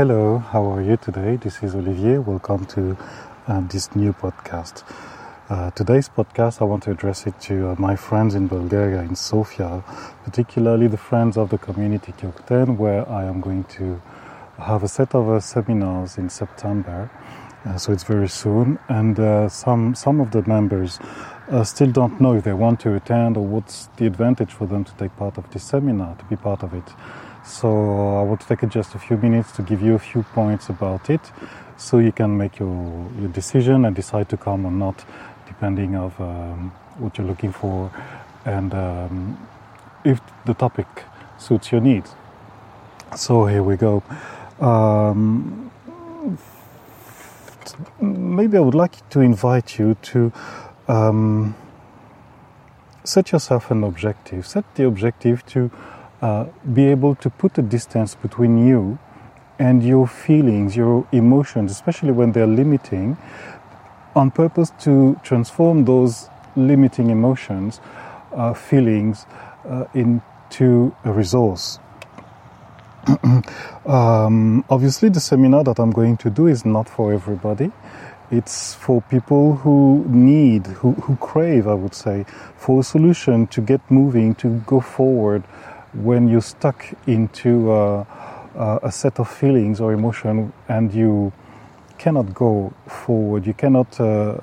Hello, how are you today? This is Olivier. Welcome to um, this new podcast. Uh, today's podcast, I want to address it to uh, my friends in Bulgaria, in Sofia, particularly the friends of the community Kyokten, where I am going to have a set of uh, seminars in September. Uh, so it's very soon, and uh, some some of the members uh, still don't know if they want to attend or what's the advantage for them to take part of this seminar, to be part of it. So I to take just a few minutes to give you a few points about it, so you can make your your decision and decide to come or not depending of um, what you're looking for and um, if the topic suits your needs. So here we go. Um, maybe I would like to invite you to um, set yourself an objective. Set the objective to uh, be able to put a distance between you and your feelings, your emotions, especially when they're limiting, on purpose to transform those limiting emotions, uh, feelings, uh, into a resource. um, obviously, the seminar that I'm going to do is not for everybody. It's for people who need, who, who crave, I would say, for a solution to get moving, to go forward when you're stuck into uh, uh a set of feelings or emotion and you cannot go forward, you cannot uh,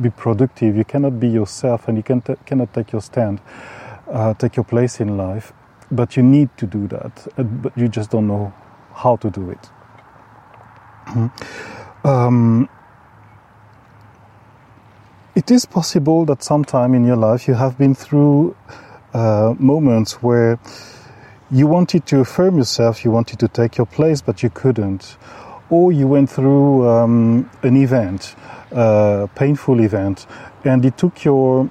be productive, you cannot be yourself, and you can t- cannot take your stand, uh, take your place in life. But you need to do that, but you just don't know how to do it. um, it is possible that sometime in your life you have been through uh, moments where you wanted to affirm yourself, you wanted to take your place, but you couldn't or you went through um, an event, a painful event, and it took your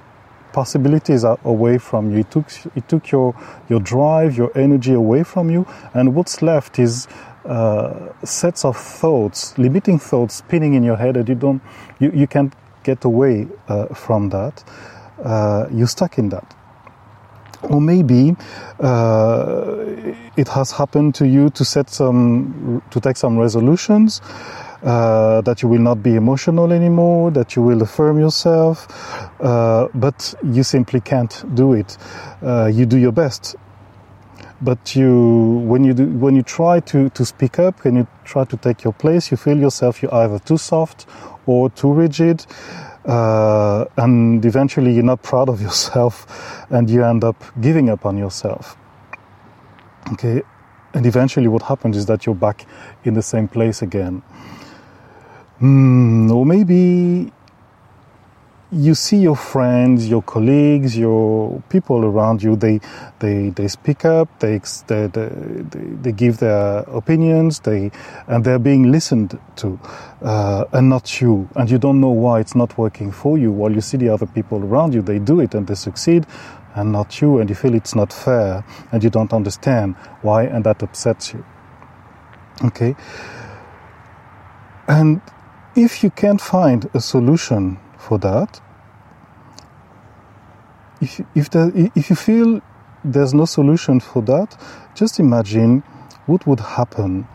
possibilities away from you. It took it took your your drive, your energy away from you, and what's left is uh, sets of thoughts, limiting thoughts spinning in your head, and you don't you, you can't get away uh, from that. Uh, you're stuck in that or maybe uh, it has happened to you to set some to take some resolutions uh, that you will not be emotional anymore that you will affirm yourself uh, but you simply can't do it. Uh, you do your best. But you when you do, when you try to, to speak up when you try to take your place you feel yourself you're either too soft or too rigid uh, and eventually you're not proud of yourself and you end up giving up on yourself. Okay, and eventually what happens is that you're back in the same place again. Mm, or maybe you see your friends, your colleagues, your people around you, they, they, they speak up, they, they, they, they give their opinions, they, and they're being listened to, uh, and not you. And you don't know why it's not working for you, while you see the other people around you, they do it and they succeed, and not you, and you feel it's not fair, and you don't understand why, and that upsets you. Okay? And if you can't find a solution for that, if if the, if you feel there's no solution for that, just imagine what would happen,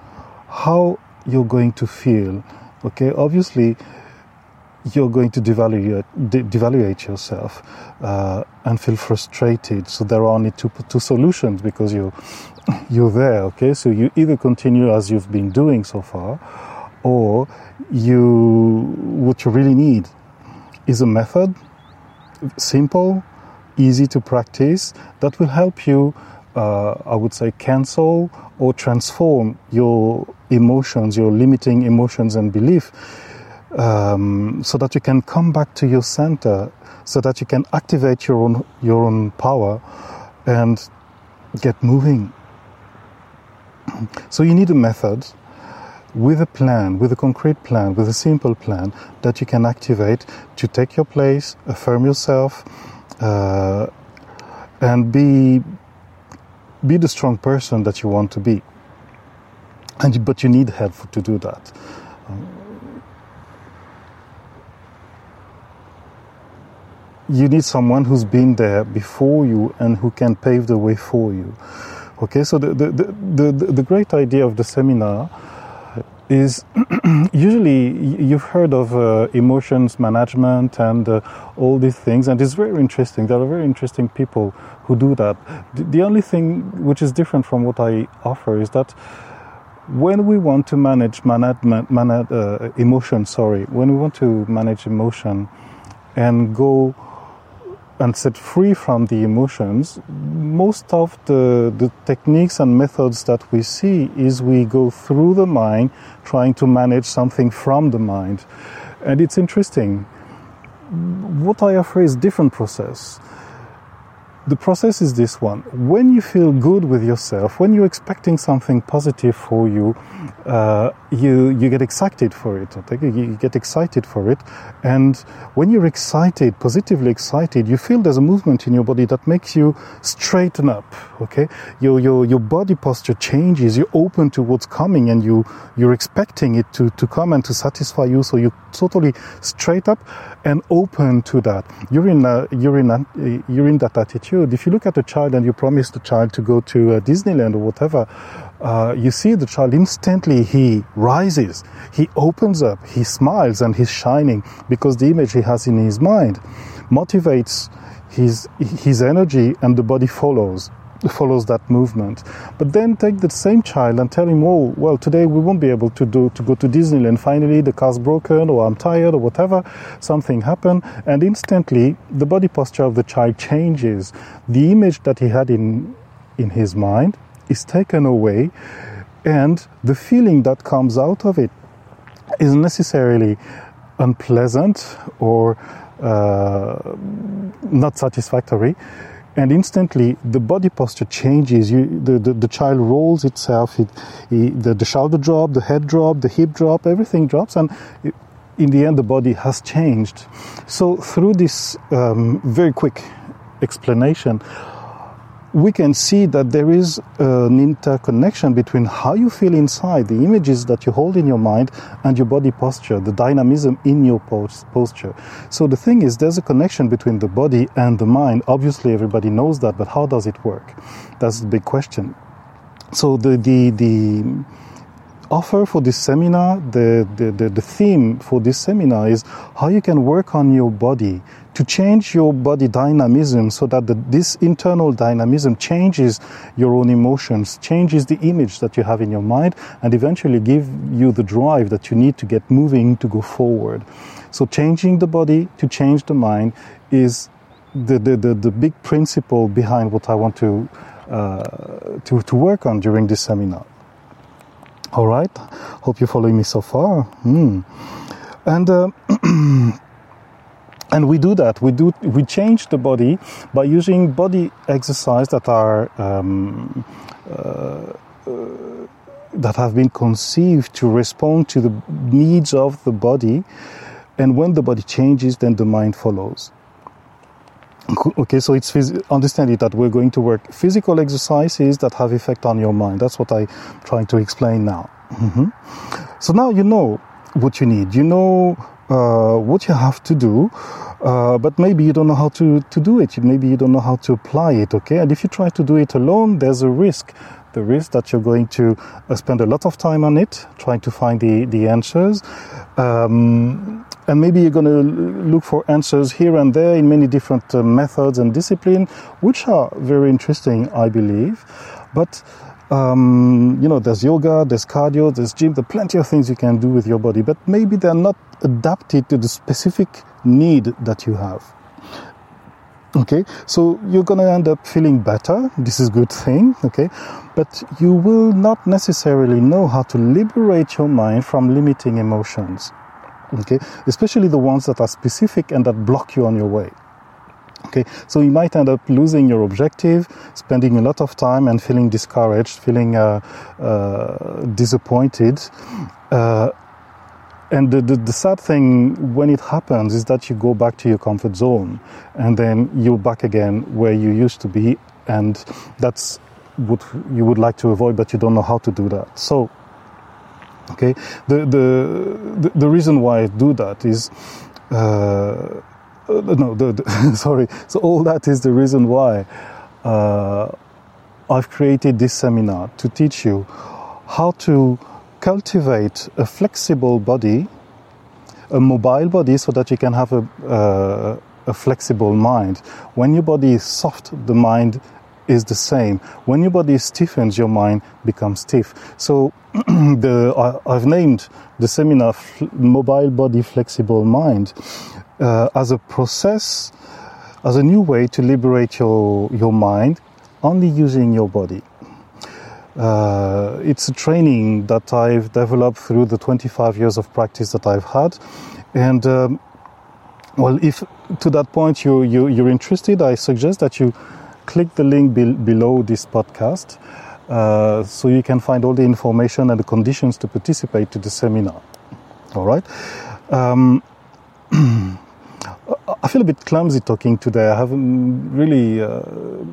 how you're going to feel. Okay, obviously you're going to devaluate, de- yourself uh, and feel frustrated. So there are only two, two solutions because you you're there. Okay, so you either continue as you've been doing so far, or you what you really need is a method, simple, easy to practice that will help you, uh, I would say, cancel or transform your emotions, your limiting emotions and belief, um, so that you can come back to your center, so that you can activate your own your own power and get moving. So you need a method with a plan, with a concrete plan, with a simple plan that you can activate to take your place, affirm yourself, uh, and be be the strong person that you want to be. And but you need help to do that. you need someone who's been there before you and who can pave the way for you. Okay, so the, the, the, the, the great idea of the seminar is usually you've heard of uh, emotions management and uh, all these things, and it's very interesting. There are very interesting people who do that. The, only thing which is different from what I offer is that when we want to manage management, manage, uh, emotion, sorry, when we want to manage emotion and go and set free from the emotions, most of the, the techniques and methods that we see is we go through the mind trying to manage something from the mind. And it's interesting. What I offer is different process the process is this one. When you feel good with yourself, when you're expecting something positive for you, uh, you you get excited for it. Okay? You get excited for it, and when you're excited, positively excited, you feel there's a movement in your body that makes you straighten up. Okay, your your your body posture changes. You're open to what's coming, and you you're expecting it to to come and to satisfy you. So you totally straight up and open to that. You're in a, you're in a, you're in that attitude. If you look at a child and you promise the child to go to uh, Disneyland or whatever, uh, you see the child instantly he rises, he opens up, he smiles, and he's shining because the image he has in his mind motivates his his energy, and the body follows follows that movement. But then take the same child and tell him, oh, well, today we won't be able to do to go to Disneyland. Finally, the car's broken, or I'm tired, or whatever. Something happened, and instantly the body posture of the child changes. The image that he had in in his mind is taken away, and the feeling that comes out of it is necessarily unpleasant or uh, not satisfactory and instantly the body posture changes. You, the, the, the child rolls itself, it, it, the, the shoulder drop, the head drop, the hip drop, everything drops, and it, in the end, the body has changed. So, through this um, very quick explanation, we can see that there is an interconnection between how you feel inside, the images that you hold in your mind, and your body posture, the dynamism in your posture. So the thing is, there's a connection between the body and the mind. Obviously, everybody knows that, but how does it work? That's the big question. So the the the offer for this seminar, the, the, the, the, theme for this seminar is how you can work on your body to change your body dynamism so that the, this internal dynamism changes your own emotions, changes the image that you have in your mind, and eventually give you the drive that you need to get moving to go forward. So changing the body to change the mind is the, the, the, the big principle behind what I want to, uh, to, to work on during this seminar. All right. Hope you're following me so far. Mm. And uh, and we do that. We do we change the body by using body exercise that are um, uh, uh, that have been conceived to respond to the needs of the body. And when the body changes, then the mind follows. Okay, so it's phys- understand it that we're going to work physical exercises that have effect on your mind. That's what I'm trying to explain now. Mm-hmm. So now you know what you need. You know uh, what you have to do, uh, but maybe you don't know how to, to do it. Maybe you don't know how to apply it. Okay, and if you try to do it alone, there's a risk. The risk that you're going to uh, spend a lot of time on it, trying to find the the answers. Um, and maybe you're going to look for answers here and there in many different uh, methods and disciplines, which are very interesting, I believe. But um, you know, there's yoga, there's cardio, there's gym, there are plenty of things you can do with your body, but maybe they're not adapted to the specific need that you have. Okay, so you're gonna end up feeling better. This is good thing. Okay, but you will not necessarily know how to liberate your mind from limiting emotions okay especially the ones that are specific and that block you on your way okay so you might end up losing your objective spending a lot of time and feeling discouraged feeling uh, uh, disappointed uh, and the, the, the, sad thing when it happens is that you go back to your comfort zone and then you're back again where you used to be and that's what you would like to avoid but you don't know how to do that so Okay, the the the, reason why I do that is. Uh, no, the, the sorry. So all that is the reason why uh, I've created this seminar to teach you how to cultivate a flexible body, a mobile body, so that you can have a, uh, a flexible mind. When your body is soft, the mind is the same. When your body stiffens, your mind becomes stiff. So the, I, have named the seminar Mobile Body Flexible Mind uh, as a process, as a new way to liberate your, your mind only using your body. Uh, it's a training that I've developed through the 25 years of practice that I've had. And um, well, if to that point you, you, you're interested, I suggest that you click the link be- below this podcast uh, so you can find all the information and the conditions to participate to the seminar. All right. Um, I feel a bit clumsy talking today. I haven't really uh,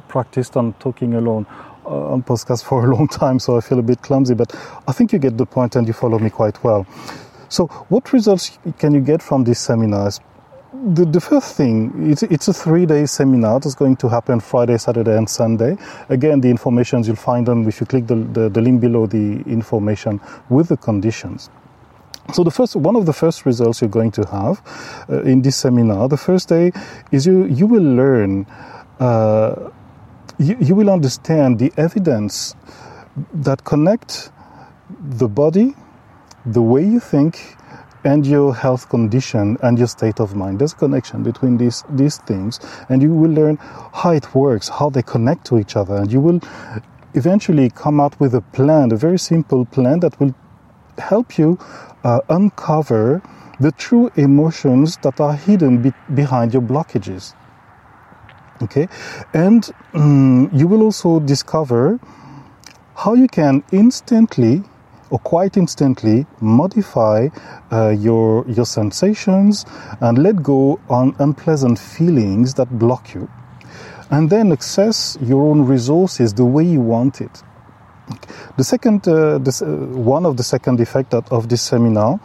practiced on talking alone on podcast for a long time, so I feel a bit clumsy. But I think you get the point and you follow me quite well. So, what results can you get from this seminar? the, the first thing, it's, it's a three day seminar that's going to happen Friday, Saturday, and Sunday. Again, the information you'll find them if you click the, the, the link below the information with the conditions. So the first, one of the first results you're going to have uh, in this seminar, the first day is you, you will learn, uh, you, you will understand the evidence that connect the body, the way you think, and your health condition and your state of mind. There's a connection between these, these things, and you will learn how it works, how they connect to each other, and you will eventually come out with a plan, a very simple plan that will help you uh, uncover the true emotions that are hidden be- behind your blockages. Okay, and um, you will also discover how you can instantly or quite instantly modify uh, your your sensations and let go on unpleasant feelings that block you. And then access your own resources the way you want it. The second uh, this, uh, one of the second effect of this seminar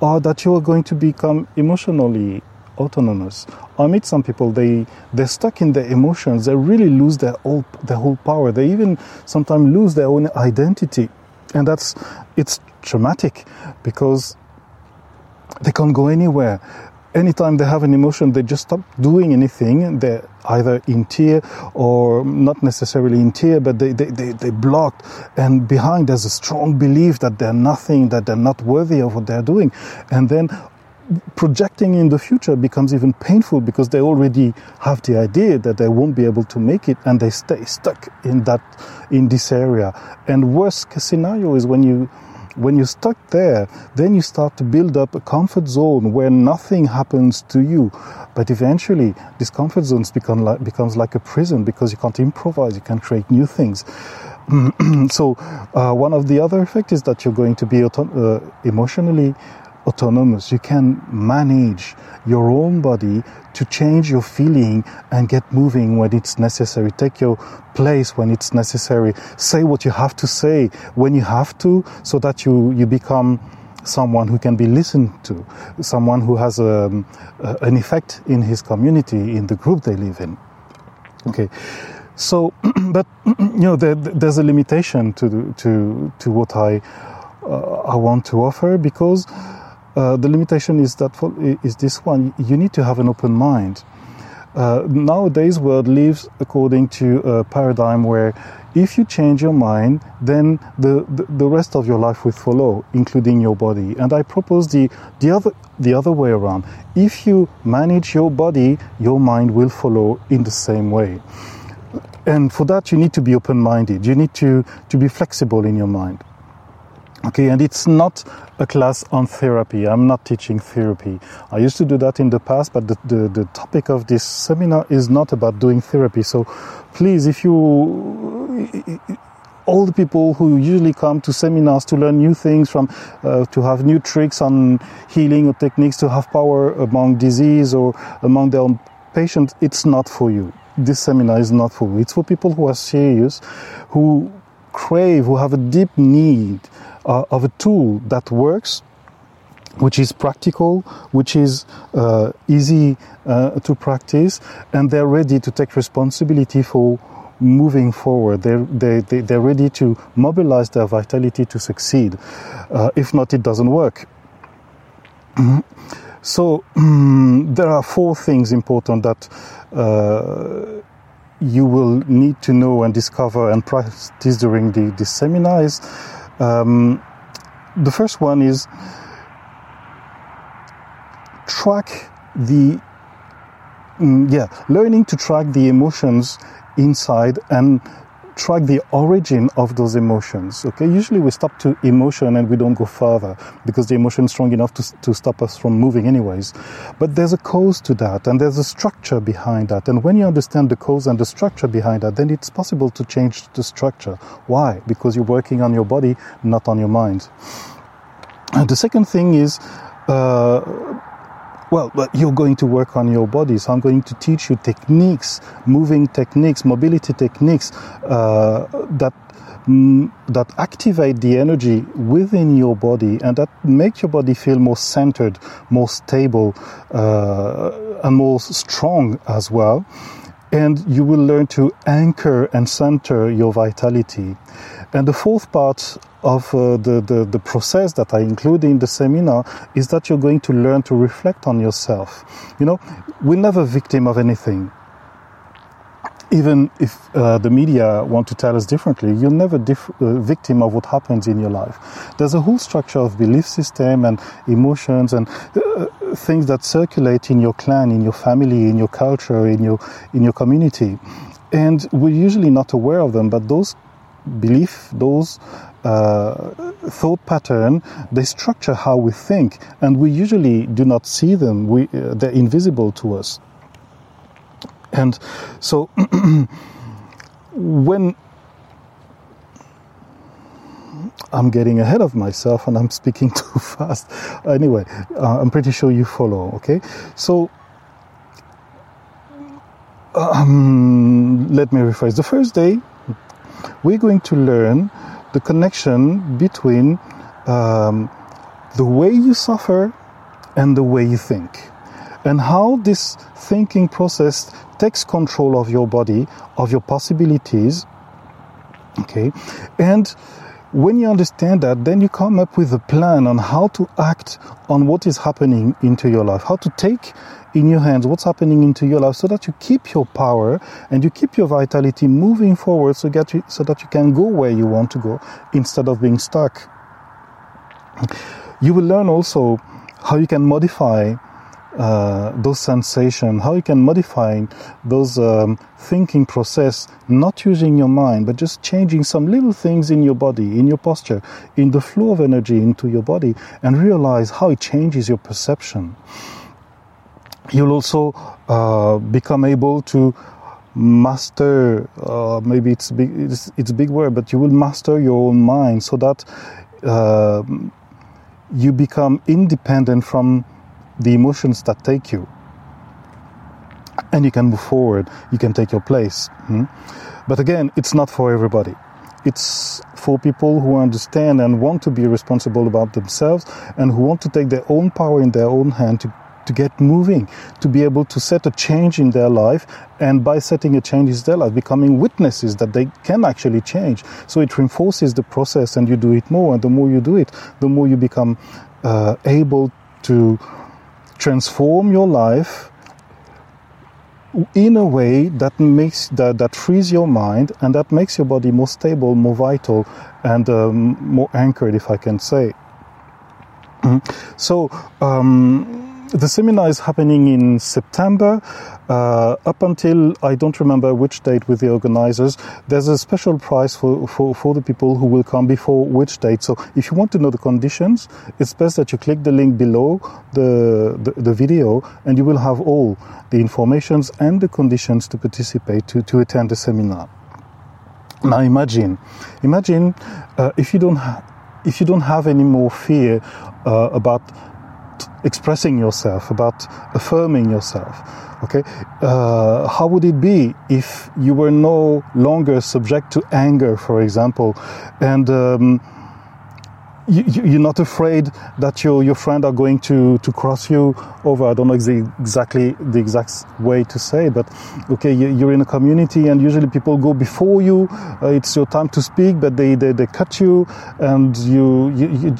are that you are going to become emotionally autonomous. I meet some people they they're stuck in their emotions. They really lose their whole their whole power. They even sometimes lose their own identity and that's it's traumatic because they can't go anywhere anytime they have an emotion they just stop doing anything they're either in tear or not necessarily in tear but they, they, they, they blocked and behind there's a strong belief that they're nothing that they're not worthy of what they're doing and then projecting in the future becomes even painful because they already have the idea that they won't be able to make it and they stay stuck in that in this area. And worst case scenario is when you when you're stuck there then you start to build up a comfort zone where nothing happens to you. But eventually this comfort zone become like, becomes like a prison because you can't improvise you can't create new things. So uh, one of the other effects is that you're going to be auto- uh, emotionally autonomous. You can manage your own body to change your feeling and get moving when it's necessary. Take your place when it's necessary. Say what you have to say when you have to so that you, you become someone who can be listened to, someone who has a, um, an effect in his community, in the group they live in. Okay. So, but you know, there, there's a limitation to to to what I uh, I want to offer because uh, the limitation is that for, is this one. You need to have an open mind. Uh, nowadays, world lives according to a paradigm where if you change your mind, then the, the, the, rest of your life will follow, including your body. And I propose the, the, other, the other way around. If you manage your body, your mind will follow in the same way. And for that, you need to be open minded. You need to, to be flexible in your mind. Okay, and it's not a class on therapy. I'm not teaching therapy. I used to do that in the past, but the, the, the, topic of this seminar is not about doing therapy. So please, if you, all the people who usually come to seminars to learn new things from, uh, to have new tricks on healing or techniques to have power among disease or among their own patients, it's not for you. This seminar is not for you. It's for people who are serious, who crave, who have a deep need uh, of a tool that works, which is practical, which is uh, easy uh, to practice, and they're ready to take responsibility for moving forward. They're, they, they, they're ready to mobilize their vitality to succeed. Uh, if not, it doesn't work. So um, there are four things important that uh, you will need to know and discover and practice during the, the seminars. Um, the first one is track the mm, yeah learning to track the emotions inside and track the origin of those emotions. Okay, usually we stop to emotion and we don't go further because the emotion is strong enough to, to stop us from moving, anyways. But there's a cause to that and there's a structure behind that. And when you understand the cause and the structure behind that, then it's possible to change the structure. Why? Because you're working on your body, not on your mind. And the second thing is, uh, well, but you're going to work on your body. So I'm going to teach you techniques, moving techniques, mobility techniques uh, that mm, that activate the energy within your body and that make your body feel more centered, more stable, uh, and more strong as well. And you will learn to anchor and center your vitality. And the fourth part of uh, the, the, the process that I include in the seminar is that you're going to learn to reflect on yourself. You know, we're never victim of anything. Even if uh, the media want to tell us differently, you're never uh, victim of what happens in your life. There's a whole structure of belief system and emotions and uh, things that circulate in your clan, in your family, in your culture, in your in your community, and we're usually not aware of them. But those belief, those uh, thought pattern, they structure how we think, and we usually do not see them. We, uh, they're invisible to us. And so, when I'm getting ahead of myself and I'm speaking too fast. Anyway, uh, I'm pretty sure you follow, okay? So, um, let me rephrase. The first day, we're going to learn the connection between um, the way you suffer and the way you think, and how this thinking process takes control of your body, of your possibilities. Okay, and when you understand that, then you come up with a plan on how to act on what is happening into your life, how to take in your hands what's happening into your life so that you keep your power and you keep your vitality moving forward so, get you, so that you can go where you want to go instead of being stuck. You will learn also how you can modify uh, those sensations, how you can modify those um, thinking process, not using your mind, but just changing some little things in your body, in your posture, in the flow of energy into your body, and realize how it changes your perception. You'll also uh, become able to master uh, maybe it's big it's, it's, a big word but you will master your own mind so that uh, you become independent from the emotions that take you and you can move forward you can take your place hmm? but again it's not for everybody it's for people who understand and want to be responsible about themselves and who want to take their own power in their own hand to to get moving, to be able to set a change in their life, and by setting a change in their life, becoming witnesses that they can actually change. So it reinforces the process, and you do it more. And the more you do it, the more you become uh, able to transform your life in a way that makes that, that frees your mind and that makes your body more stable, more vital, and um, more anchored, if I can say. Mm-hmm. So. Um, the seminar is happening in September. Uh, up until I don't remember which date with the organizers, there's a special prize for, for, for the people who will come before which date. So if you want to know the conditions, it's best that you click the link below the, the, the video and you will have all the informations and the conditions to participate, to, to attend the seminar. Now imagine, imagine uh, if you don't ha- if you don't have any more fear uh, about expressing yourself, about affirming yourself. Okay, uh, how would it be if you were no longer subject to anger, for example, and um, you, you're not afraid that your your friend are going to to cross you over. I don't know exactly the exact way to say, it, but okay, you're in a community, and usually people go before you. Uh, it's your time to speak, but they, they they cut you, and you you, you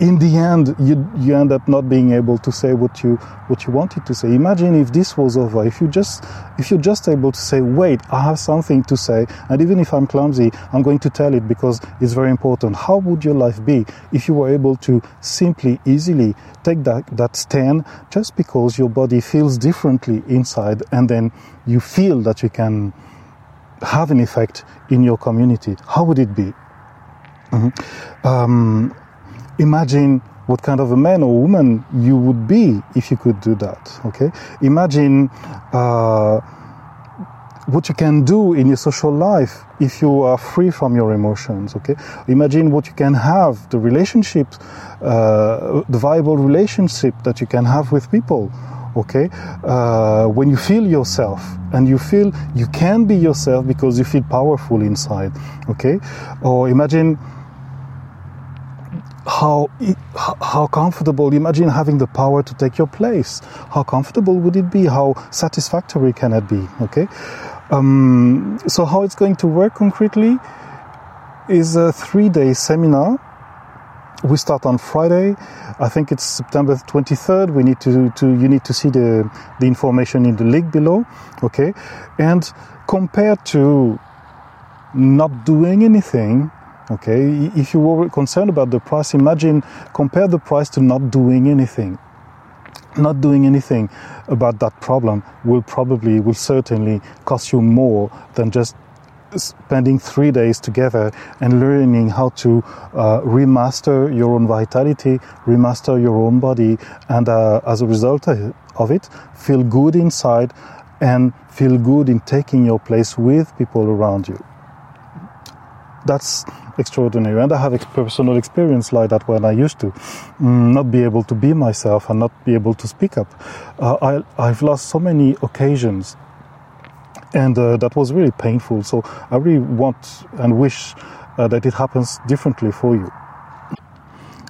in the end, you, you end up not being able to say what you what you wanted to say. Imagine if this was over. If you just if you're just able to say, "Wait, I have something to say," and even if I'm clumsy, I'm going to tell it because it's very important. How would your life be if you were able to simply, easily take that that stand just because your body feels differently inside, and then you feel that you can have an effect in your community? How would it be? Mm-hmm. Um, imagine what kind of a man or woman you would be if you could do that. Okay, imagine uh, what you can do in your social life if you are free from your emotions. Okay, imagine what you can have, the relationships, uh, the viable relationship that you can have with people. Okay, uh, when you feel yourself and you feel you can be yourself because you feel powerful inside. Okay, or imagine how how comfortable imagine having the power to take your place how comfortable would it be how satisfactory can it be okay um, so how it's going to work concretely is a three-day seminar we start on Friday. I think it's September 23rd. We need to, to you need to see the the information in the link below, okay? And compared to not doing anything, Okay, if you were concerned about the price, imagine compare the price to not doing anything. Not doing anything about that problem will probably, will certainly cost you more than just spending three days together and learning how to uh, remaster your own vitality, remaster your own body, and uh, as a result of it, feel good inside and feel good in taking your place with people around you. That's extraordinary. And I have personal experience like that when I used to mm, not be able to be myself and not be able to speak up. Uh, I, have lost so many occasions. And uh, that was really painful. So I really want and wish uh, that it happens differently for you.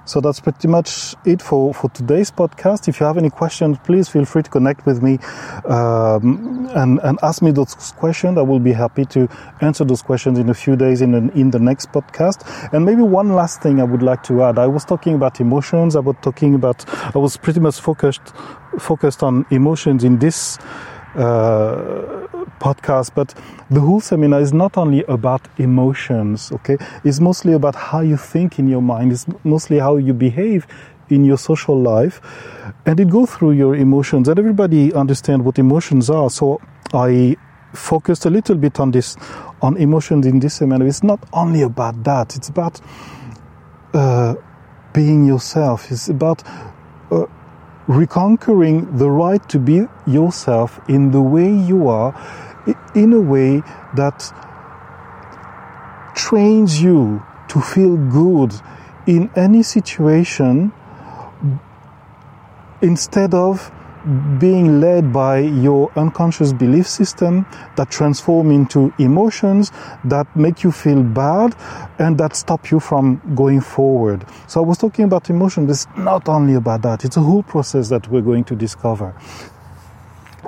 So that's pretty much it for, for today's podcast. If you have any questions, please feel free to connect with me um, and, and ask me those questions. I will be happy to answer those questions in a few days in, an, in the next podcast. And maybe one last thing I would like to add. I was talking about emotions. I was talking about, I was pretty much focused, focused on emotions in this uh, podcast, but the whole seminar is not only about emotions, okay? It's mostly about how you think in your mind, it's mostly how you behave in your social life, and it goes through your emotions, and everybody understand what emotions are. So I focused a little bit on this, on emotions in this seminar. It's not only about that; it's about uh, being yourself. It's about uh, reconquering the right to be yourself in the way you are in a way that trains you to feel good in any situation instead of being led by your unconscious belief system that transform into emotions that make you feel bad and that stop you from going forward. So I was talking about emotion, it's not only about that. It's a whole process that we're going to discover.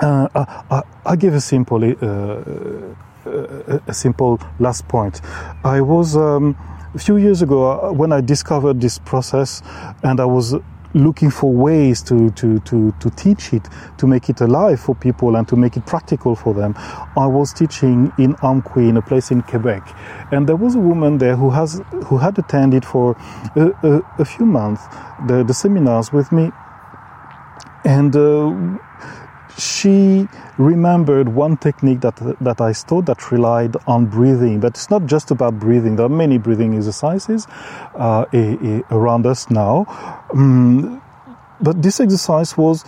Uh, I, I, give a simple, uh, uh, a simple last point. I was um, a few years ago uh, when I discovered this process, and I was looking for ways to, to, to, to teach it, to make it alive for people and to make it practical for them. I was teaching in Amqui, in a place in Quebec, and there was a woman there who has who had attended for a, a, a few months the, the seminars with me, and uh, she remembered one technique that that I taught that relied on breathing. But it's not just about breathing. There are many breathing exercises uh, around us now. Um, but this exercise was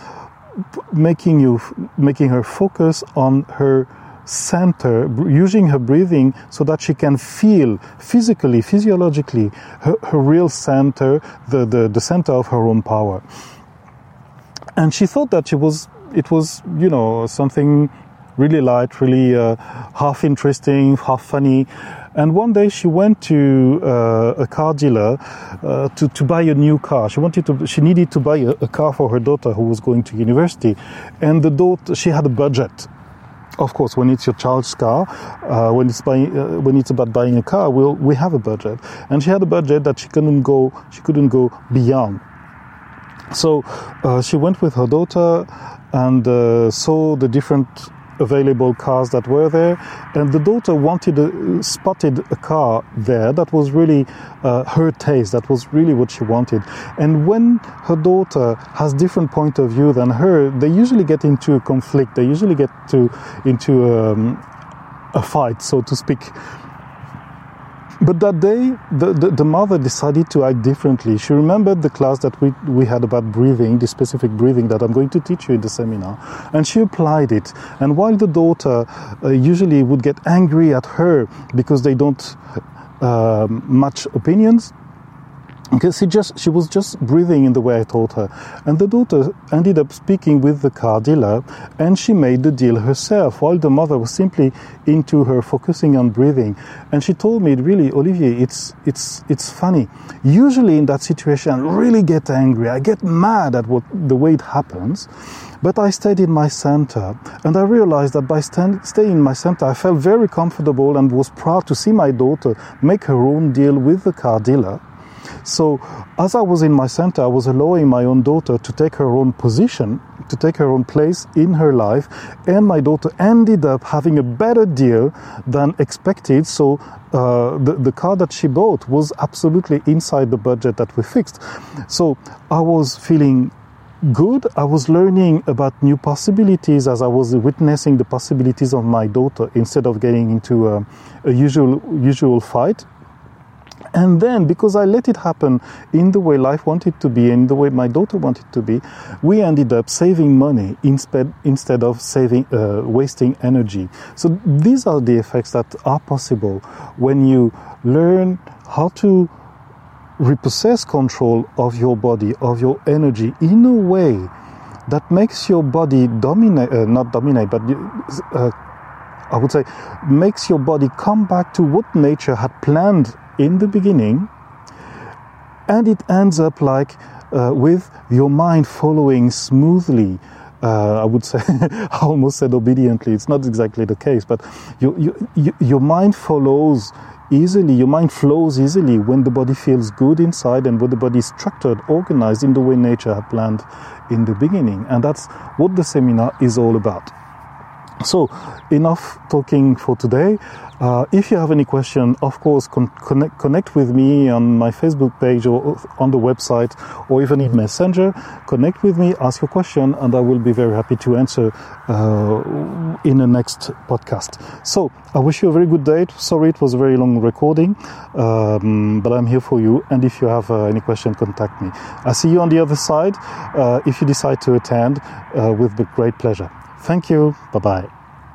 making you making her focus on her center, using her breathing so that she can feel physically, physiologically, her, her real center, the, the, the center of her own power. And she thought that she was it was, you know, something really light, really uh, half interesting, half funny. And one day she went to uh, a car dealer uh, to, to buy a new car. She wanted to, she needed to buy a, a, car for her daughter who was going to university. And the daughter, she had a budget. Of course, when it's your child's car, uh, when it's buying, uh, when it's about buying a car, we'll, we have a budget. And she had a budget that she couldn't go, she couldn't go beyond. So uh, she went with her daughter and uh, saw the different available cars that were there, and the daughter wanted a, spotted a car there that was really uh, her taste. That was really what she wanted. And when her daughter has different point of view than her, they usually get into a conflict. They usually get to into um, a fight, so to speak. But that day, the, the, the, mother decided to act differently. She remembered the class that we, we had about breathing, the specific breathing that I'm going to teach you in the seminar, and she applied it. And while the daughter uh, usually would get angry at her because they don't uh, match opinions, because she just she was just breathing in the way I told her, and the daughter ended up speaking with the car dealer, and she made the deal herself, while the mother was simply into her focusing on breathing. And she told me, really, Olivier, it's it's it's funny. Usually in that situation, I really get angry. I get mad at what the way it happens. But I stayed in my center, and I realized that by stand, staying in my center, I felt very comfortable and was proud to see my daughter make her own deal with the car dealer so, as I was in my center, I was allowing my own daughter to take her own position, to take her own place in her life, and my daughter ended up having a better deal than expected. So, uh, the, the car that she bought was absolutely inside the budget that we fixed. So, I was feeling good. I was learning about new possibilities as I was witnessing the possibilities of my daughter instead of getting into a, a usual usual fight and then, because I let it happen in the way life wanted to be, in the way my daughter wanted to be, we ended up saving money instead instead of saving uh, wasting energy. So these are the effects that are possible when you learn how to repossess control of your body, of your energy, in a way that makes your body dominate, uh, not dominate, but uh, I would say, makes your body come back to what nature had planned in the beginning, and it ends up like uh, with your mind following smoothly. Uh, I would say, I almost said obediently. It's not exactly the case, but you, you, you, your mind follows easily. Your mind flows easily when the body feels good inside and when the body is structured, organized in the way nature had planned in the beginning. And that's what the seminar is all about. So, enough talking for today. Uh, if you have any question, of course, con- connect, connect with me on my Facebook page or on the website or even in Messenger. Connect with me, ask your question, and I will be very happy to answer uh, in the next podcast. So, I wish you a very good day. Sorry it was a very long recording, um, but I'm here for you. And if you have uh, any question, contact me. I see you on the other side uh, if you decide to attend uh, with great pleasure. Thank you. Bye bye.